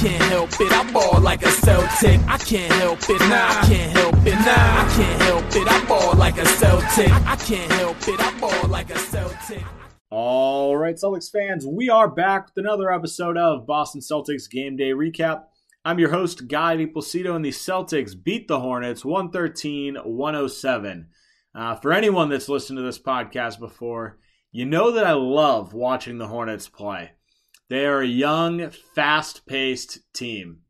can't help it. I ball like a Celtic. I can't help it. Nah, I can't help it. Nah, I can't help it. I ball like a Celtic. I can't help it. I ball like a Celtic. All right, Celtics fans, we are back with another episode of Boston Celtics Game Day Recap. I'm your host, Guy DiPlacido, and the Celtics beat the Hornets 113 107. Uh, for anyone that's listened to this podcast before, you know that I love watching the Hornets play. They are a young, fast paced team.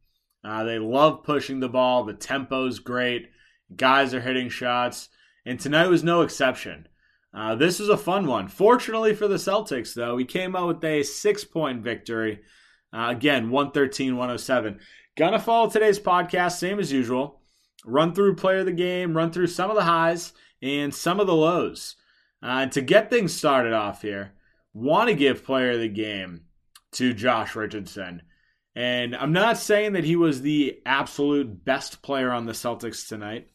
Uh, they love pushing the ball. The tempo's great. Guys are hitting shots. And tonight was no exception. Uh, this was a fun one. Fortunately for the Celtics, though, we came out with a six point victory. Uh, again, 113 107. Gonna follow today's podcast, same as usual. Run through player of the game, run through some of the highs and some of the lows. Uh, to get things started off here, want to give player of the game to Josh Richardson. And I'm not saying that he was the absolute best player on the Celtics tonight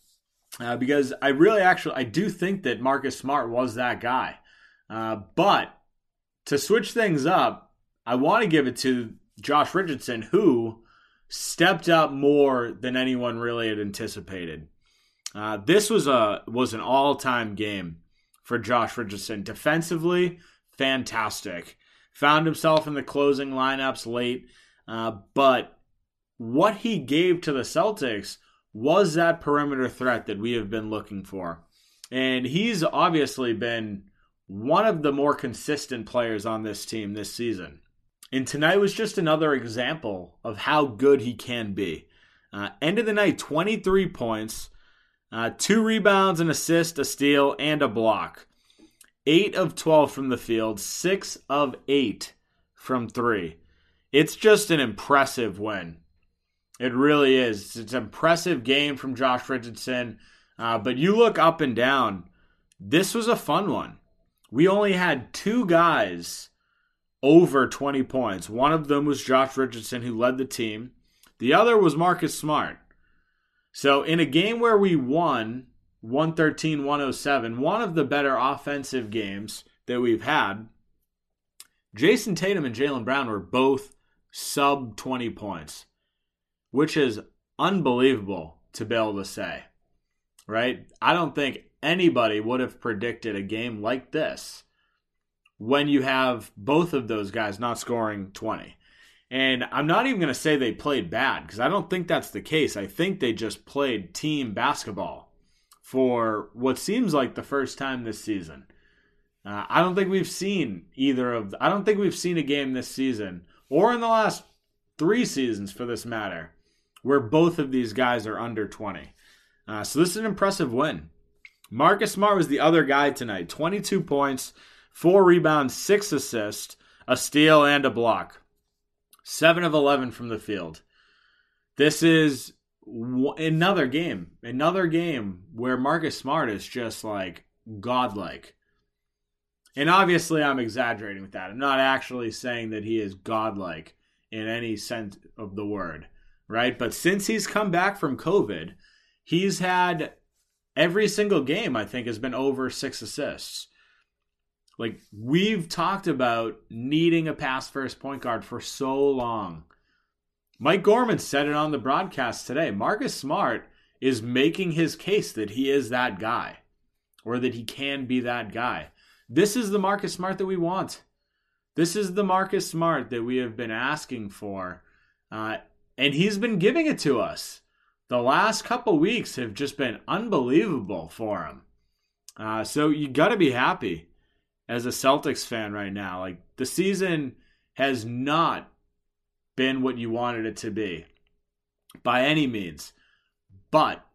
uh, because I really actually I do think that Marcus Smart was that guy. Uh, but to switch things up, I want to give it to Josh Richardson, who stepped up more than anyone really had anticipated. Uh, this was a was an all time game for Josh Richardson. Defensively, fantastic. Found himself in the closing lineups late, uh, but what he gave to the Celtics was that perimeter threat that we have been looking for. And he's obviously been one of the more consistent players on this team this season. And tonight was just another example of how good he can be. Uh, end of the night, 23 points, uh, two rebounds, an assist, a steal, and a block. Eight of 12 from the field, six of eight from three. It's just an impressive win. It really is. It's an impressive game from Josh Richardson. Uh, but you look up and down, this was a fun one. We only had two guys over 20 points. One of them was Josh Richardson, who led the team, the other was Marcus Smart. So, in a game where we won 113 107, one of the better offensive games that we've had, Jayson Tatum and Jaylen Brown were both sub 20 points which is unbelievable to be able to say, right? I don't think anybody would have predicted a game like this when you have both of those guys not scoring 20. And I'm not even going to say they played bad because I don't think that's the case. I think they just played team basketball for what seems like the first time this season. Uh, I don't think we've seen either of. The, I don't think we've seen a game this season or in the last three seasons, for this matter, where both of these guys are under 20. Uh, so this is an impressive win. Marcus Smart was the other guy tonight 22 points, four rebounds, six assists, a steal, and a block. Seven of 11 from the field. This is another game, another game where Marcus Smart is just like godlike. And obviously, I'm exaggerating with that. I'm not actually saying that he is godlike in any sense of the word right? But since he's come back from COVID, he's had every single game, I think, has been over six assists. Like, we've talked about needing a pass first point guard for so long. Mike Gorman said it on the broadcast today. Marcus Smart is making his case that he is that guy or that he can be that guy. This is the Marcus Smart that we want. This is the Marcus Smart that we have been asking for. Uh, and he's been giving it to us. The last couple weeks have just been unbelievable for him. Uh, so you got to be happy as a Celtics fan right now. Like the season has not been what you wanted it to be by any means, but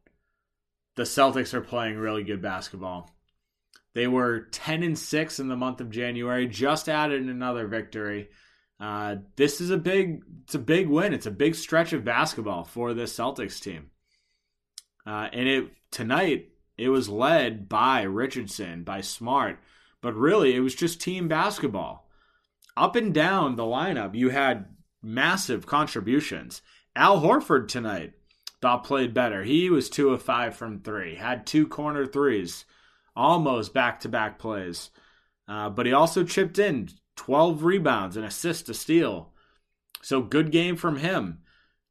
the Celtics are playing really good basketball. They were 10 and 6 in the month of January, just added another victory. Uh, this is a big, it's a big win. It's a big stretch of basketball for this Celtics team. Uh, and it tonight it was led by Richardson, by Smart, but really it was just team basketball. Up and down the lineup, you had massive contributions. Al Horford tonight thought played better. He was two of five from three, had two corner threes, almost back to back plays. Uh, but he also chipped in 12 rebounds, an assist, a steal. So good game from him.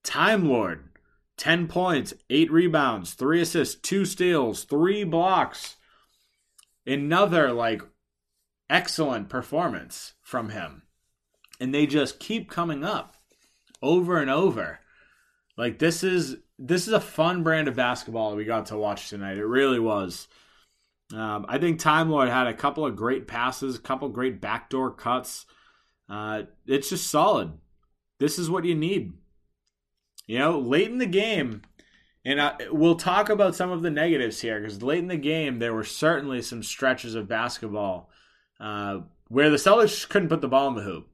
Time Lord, 10 points, 8 rebounds, 3 assists, 2 steals, 3 blocks. Another, like, excellent performance from him. And they just keep coming up over and over. Like this is this is a fun brand of basketball that we got to watch tonight. It really was. Um, I think Time Lord had a couple of great passes, a couple great backdoor cuts. Uh, it's just solid. This is what you need. You know, late in the game, and I, we'll talk about some of the negatives here because late in the game there were certainly some stretches of basketball uh, where the Celtics couldn't put the ball in the hoop,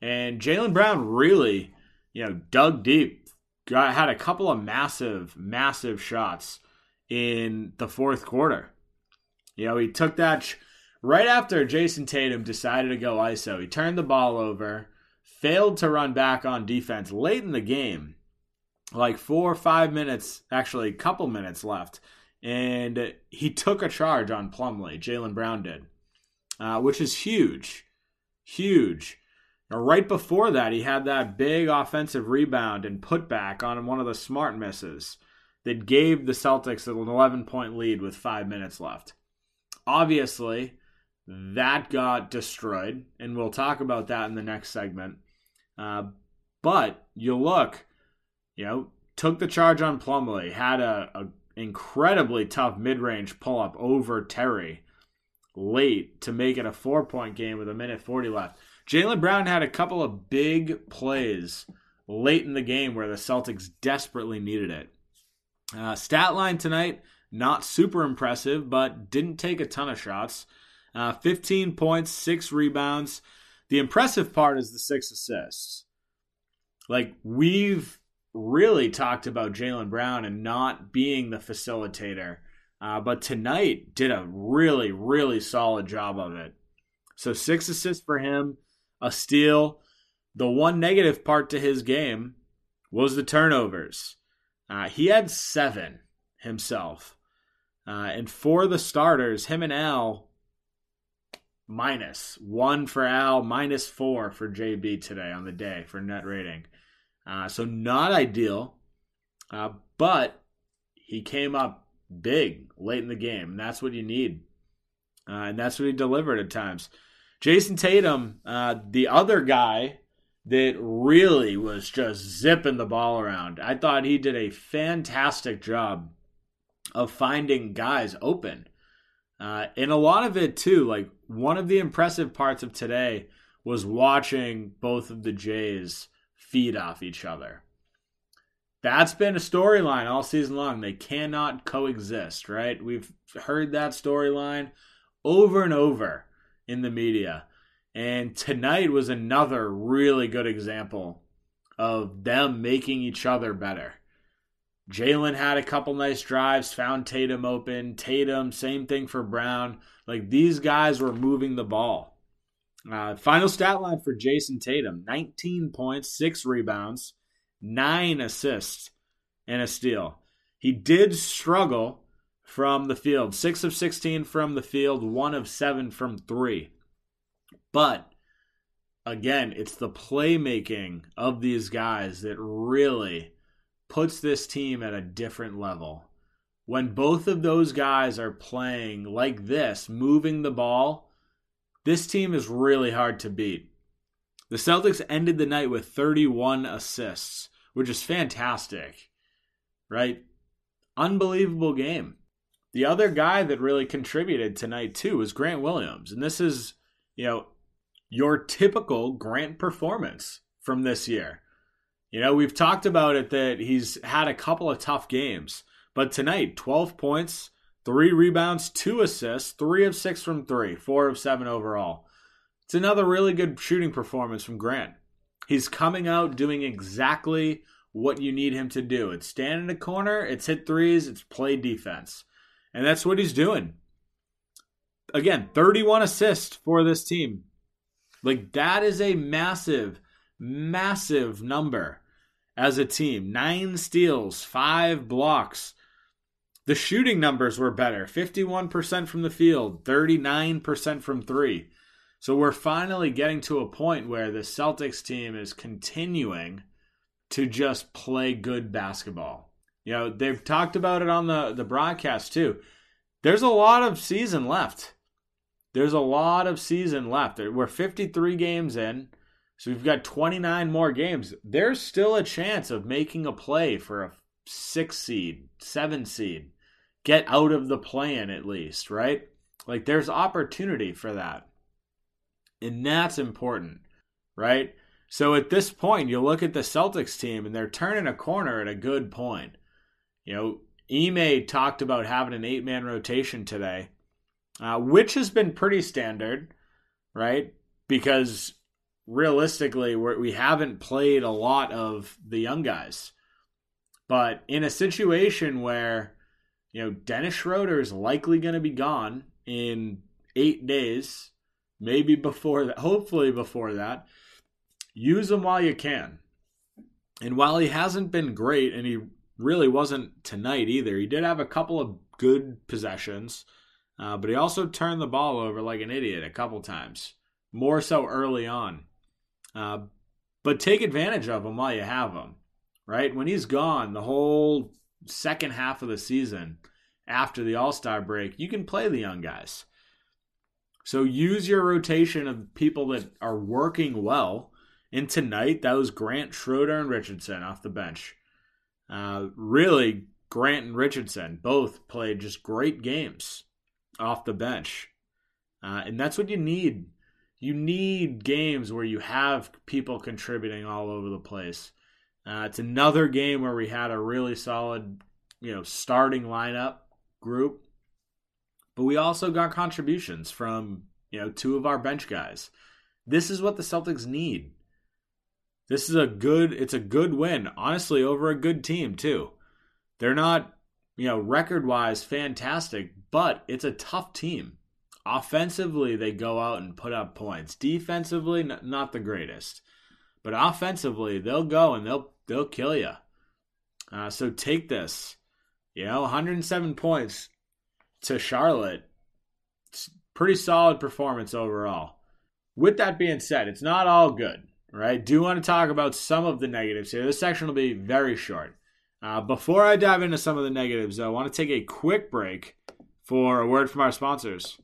and Jaylen Brown really, you know, dug deep, got had a couple of massive, massive shots in the fourth quarter. You know, he took that sh- right after Jayson Tatum decided to go ISO. He turned the ball over, failed to run back on defense late in the game, like four or five minutes, actually a couple minutes left, and he took a charge on Plumlee. Jaylen Brown did, uh, which is huge, huge. Now, right before that, he had that big offensive rebound and putback on one of the smart misses that gave the Celtics an 11 point lead with five minutes left. Obviously, that got destroyed, and we'll talk about that in the next segment. Uh, but you look, you know, took the charge on Plumlee, had a, a incredibly tough mid range pull up over Terry late to make it a four point game with a minute 40 left. Jaylen Brown had a couple of big plays late in the game where the Celtics desperately needed it. Uh, stat line tonight, not super impressive, but didn't take a ton of shots. Uh, 15 points, six rebounds. The impressive part is the six assists. Like, we've really talked about Jaylen Brown and not being the facilitator. Uh, but tonight did a really, really solid job of it. So six assists for him, a steal. The one negative part to his game was the turnovers. Uh, he had seven himself. Uh, and for the starters, him and Al minus one for Al, minus four for JB today on the day for net rating. Uh, so not ideal, uh, but he came up big late in the game, and that's what you need, uh, and that's what he delivered at times. Jayson Tatum, uh, the other guy that really was just zipping the ball around. I thought he did a fantastic job of finding guys open. Uh, and a lot of it, too, like one of the impressive parts of today was watching both of the Jays feed off each other. That's been a storyline all season long. They cannot coexist, right? We've heard that storyline over and over in the media. And tonight was another really good example of them making each other better. Jaylen had a couple nice drives, found Tatum open. Tatum, same thing for Brown. Like these guys were moving the ball. Uh, final stat line for Jayson Tatum 19 points, six rebounds, nine assists, and a steal. He did struggle from the field. Six of 16 from the field, one of seven from three. But again, it's the playmaking of these guys that really puts this team at a different level. When both of those guys are playing like this, moving the ball, this team is really hard to beat. The Celtics ended the night with 31 assists, which is fantastic, right? Unbelievable game. The other guy that really contributed tonight, too, was Grant Williams. And this is, you know, your typical Grant performance from this year. You know, we've talked about it that he's had a couple of tough games, but tonight, 12 points, three rebounds, two assists, three of six from three, four of seven overall. It's another really good shooting performance from Grant. He's coming out doing exactly what you need him to do. It's stand in the corner, it's hit threes, it's play defense. And that's what he's doing. Again, 31 assists for this team. Like, that is a massive massive number as a team. Nine steals, five blocks. The shooting numbers were better 51% from the field, 39% from three. So we're finally getting to a point where the Celtics team is continuing to just play good basketball. You know, they've talked about it on the, the broadcast too. There's a lot of season left. There's a lot of season left. We're 53 games in, so we've got 29 more games. There's still a chance of making a play for a six seed, seven seed. Get out of the play-in at least, right? Like there's opportunity for that. And that's important, right? So at this point, you look at the Celtics team and they're turning a corner at a good point. You know, Ime talked about having an eight man rotation today, uh, which has been pretty standard, right? Because realistically, we're, we have not played a lot of the young guys. But in a situation where, you know, Dennis Schroeder is likely going to be gone in eight days, maybe before that, hopefully before that, use him while you can. And while he hasn't been great, and he really wasn't tonight either, he did have a couple of good possessions, uh, but he also turned the ball over like an idiot a couple times, more so early on. Uh, but take advantage of him while you have him, right? When he's gone, the whole second half of the season after the All Star break, you can play the young guys. So use your rotation of people that are working well and tonight, that was Grant, Schroeder, and Richardson off the bench. Uh, really, Grant and Richardson both played just great games off the bench. Uh, and that's what you need. You need games where you have people contributing all over the place. Uh, it's another game where we had a really solid, you know, starting lineup group, but we also got contributions from you know two of our bench guys. This is what the Celtics need. This is a good it's a good win, honestly, over a good team too. They're not, you know, record-wise fantastic, but it's a tough team. Offensively, they go out and put up points. Defensively, not the greatest. But offensively, they'll go and they'll they'll kill you. Uh, so take this. You know, 107 points to Charlotte. Pretty solid performance overall. With that being said, it's not all good right? Do want to talk about some of the negatives here. This section will be very short. Uh, before I dive into some of the negatives, though, I want to take a quick break for a word from our sponsors.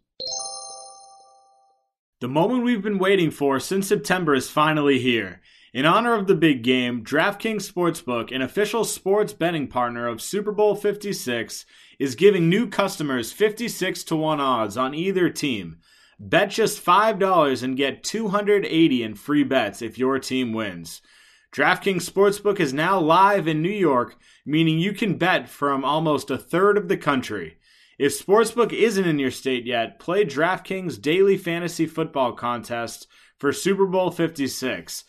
The moment we've been waiting for since September is finally here. In honor of the big game, DraftKings Sportsbook, an official sports betting partner of Super Bowl 56, is giving new customers 56 to 1 odds on either team. Bet just $5 and get 280 in free bets if your team wins. DraftKings Sportsbook is now live in New York, meaning you can bet from almost a third of the country. If Sportsbook isn't in your state yet, play DraftKings Daily Fantasy Football Contest for Super Bowl 56.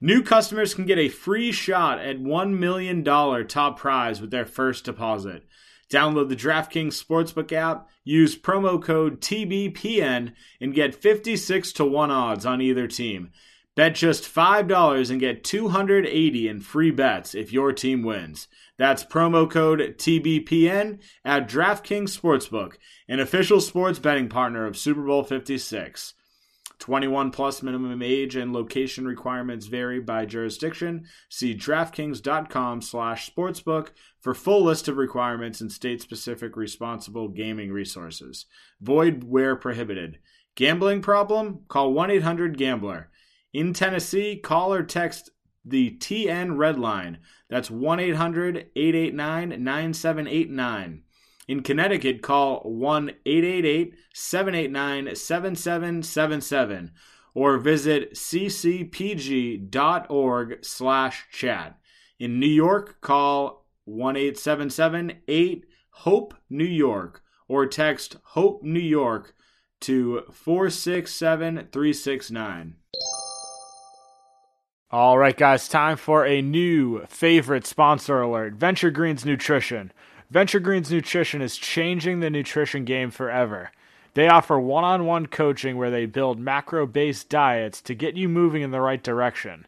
New customers can get a free shot at $1 million top prize with their first deposit. Download the DraftKings Sportsbook app, use promo code TBPN, and get 56 to 1 odds on either team. Bet just $5 and get 280 in free bets if your team wins. That's promo code TBPN at DraftKings Sportsbook, an official sports betting partner of Super Bowl 56. 21 plus minimum age and location requirements vary by jurisdiction. See DraftKings.com slash sportsbook for full list of requirements and state-specific responsible gaming resources. Void where prohibited. Gambling problem? Call 1-800-GAMBLER. In Tennessee, call or text the TN Red Line. That's 1-800-889-9789. In Connecticut, call 1 888 789 7777 or visit ccpg.org slash chat. In New York, call 1 877 8 HOPE New York or text HOPE New York to 467 369. All right, guys, time for a new favorite sponsor alert Venture Greens Nutrition. Venture Greens Nutrition is changing the nutrition game forever. They offer one on one coaching where they build macro based diets to get you moving in the right direction.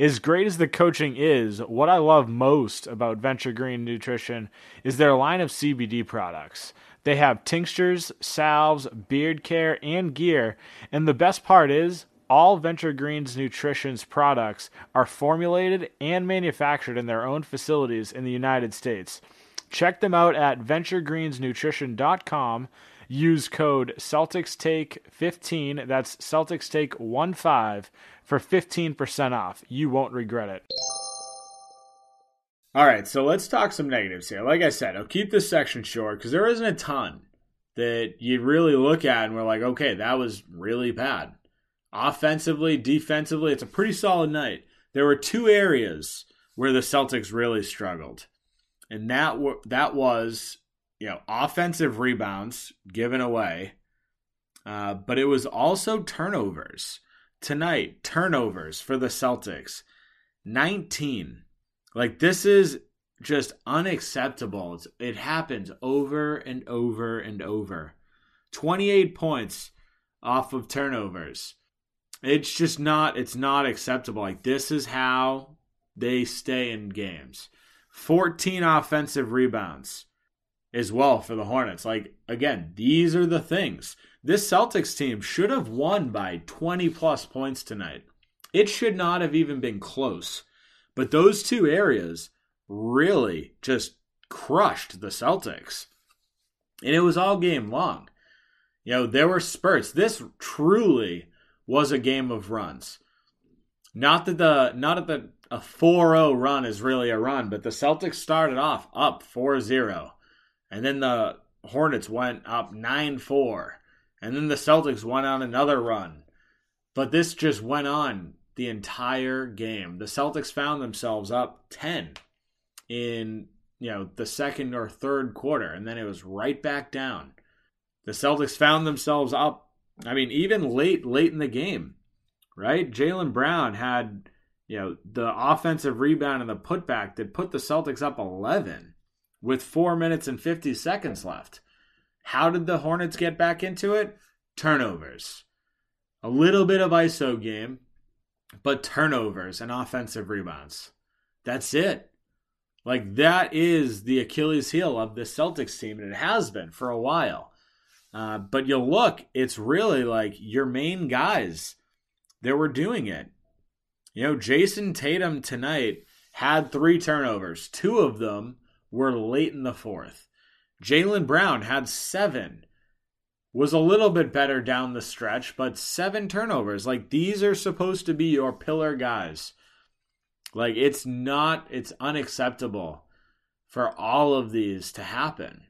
As great as the coaching is, what I love most about Venture Green Nutrition is their line of CBD products. They have tinctures, salves, beard care, and gear, and the best part is All Venture Greens Nutrition's products are formulated and manufactured in their own facilities in the United States. Check them out at venturegreensnutrition.com. Use code CelticsTake15, that's CelticsTake15, for 15% off. You won't regret it. All right, so let's talk some negatives here. Like I said, I'll keep this section short because there isn't a ton that you really look at and we're like, okay, that was really bad. Offensively, defensively, it's a pretty solid night. There were two areas where the Celtics really struggled, and that w- that was you know offensive rebounds given away, uh, but it was also turnovers tonight. Turnovers for the Celtics, nineteen. Like this is just unacceptable. It's, it happens over and over and over. Twenty eight points off of turnovers it's just not it's not acceptable. Like this is how they stay in games. 14 offensive rebounds as well for the Hornets. Like again, these are the things. This Celtics team should have won by 20 plus points tonight. It should not have even been close. But those two areas really just crushed the Celtics. And it was all game long. You know, there were spurts. This truly was a game of runs. Not that the not at the a 4-0 run is really a run, but the Celtics started off up 4-0. And then the Hornets went up 9-4. And then the Celtics went on another run. But this just went on the entire game. The Celtics found themselves up 10 in, you know, the second or third quarter and then it was right back down. The Celtics found themselves up I mean, even late, late in the game, right? Jaylen Brown had, you know, the offensive rebound and the putback that put the Celtics up 11 with four minutes and 50 seconds left. How did the Hornets get back into it? Turnovers. A little bit of ISO game, but turnovers and offensive rebounds. That's it. Like, that is the Achilles heel of the Celtics team, and it has been for a while. Uh, but you look, it's really like your main guys that were doing it. You know, Jayson Tatum tonight had three turnovers. Two of them were late in the fourth. Jaylen Brown had seven. Was a little bit better down the stretch, but seven turnovers. Like these are supposed to be your pillar guys. Like it's not, it's unacceptable for all of these to happen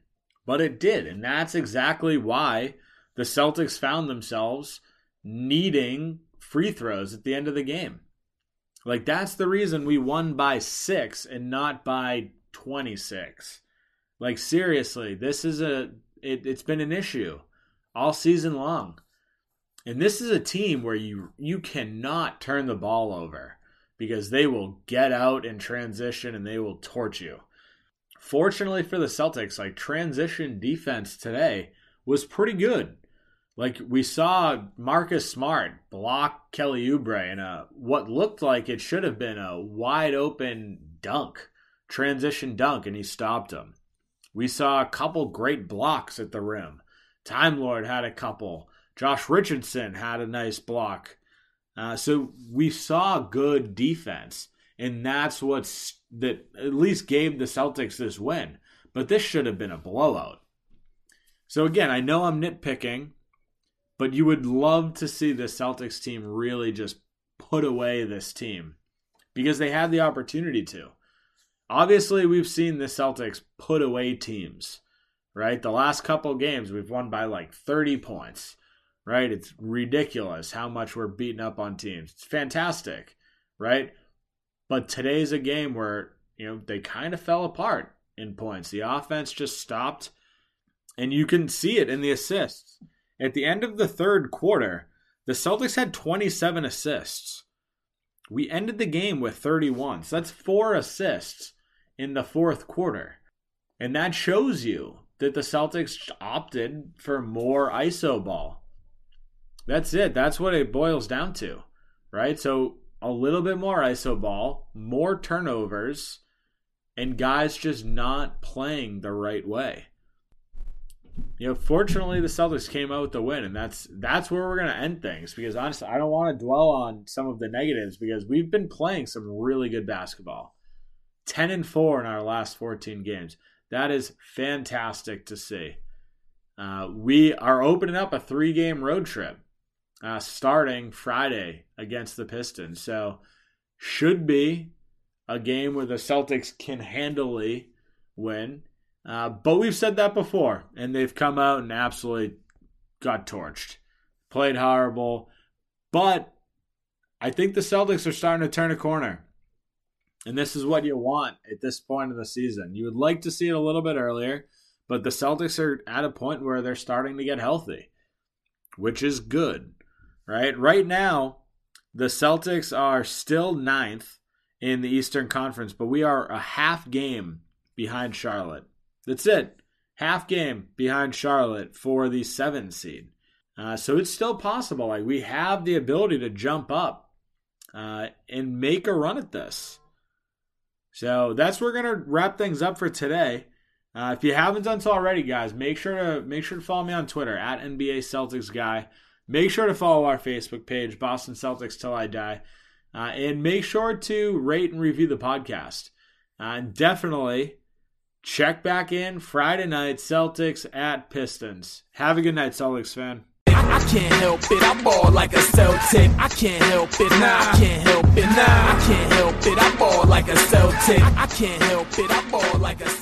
but it did. And that's exactly why the Celtics found themselves needing free throws at the end of the game. Like, that's the reason we won by six and not by 26. Like, seriously, this is a, it, it's been an issue all season long. And this is a team where you you cannot turn the ball over because they will get out in transition and they will torch you. Fortunately for the Celtics, like transition defense today was pretty good. Like we saw Marcus Smart block Kelly Oubre in a what looked like it should have been a wide open dunk, transition dunk, and he stopped him. We saw a couple great blocks at the rim. Time Lord had a couple. Josh Richardson had a nice block. Uh, so we saw good defense and that's what's that at least gave the Celtics this win. But this should have been a blowout. So again, I know I'm nitpicking, but you would love to see the Celtics team really just put away this team because they had the opportunity to. Obviously, we've seen the Celtics put away teams, right? The last couple games, we've won by like 30 points, right? It's ridiculous how much we're beating up on teams. It's fantastic, right? But today's a game where, you know, they kind of fell apart in points. The offense just stopped, and you can see it in the assists. At the end of the third quarter, the Celtics had 27 assists. We ended the game with 31. So that's four assists in the fourth quarter. And that shows you that the Celtics opted for more ISO ball. That's it. That's what it boils down to, right? So a little bit more iso ball, more turnovers, and guys just not playing the right way. You know, fortunately the Celtics came out with the win, and that's that's where we're gonna end things because honestly, I don't want to dwell on some of the negatives because we've been playing some really good basketball. Ten and four in our last fourteen games. That is fantastic to see. Uh, we are opening up a three game road trip uh, starting Friday against the Pistons. So, should be a game where the Celtics can handily win. Uh, but we've said that before, and they've come out and absolutely got torched. Played horrible. But I think the Celtics are starting to turn a corner. And this is what you want at this point of the season. You would like to see it a little bit earlier, but the Celtics are at a point where they're starting to get healthy, which is good, right? Right now, the Celtics are still ninth in the Eastern Conference, but we are a half game behind Charlotte. That's it. Half game behind Charlotte for the seven seed. Uh, so it's still possible. Like we have the ability to jump up uh, and make a run at this. So that's where we're gonna wrap things up for today. Uh, if you haven't done so already, guys, make sure to make sure to follow me on Twitter at NBA Celtics Guy. Make sure to follow our Facebook page, Boston Celtics Till I Die, uh, and make sure to rate and review the podcast. Uh, and definitely check back in Friday night, Celtics at Pistons. Have a good night, Celtics fan. I can't help it, I like a Celtic. I can't help it, nah, I can't help it, nah, I can't help it, I like a Celtic. I can't help it, I like a.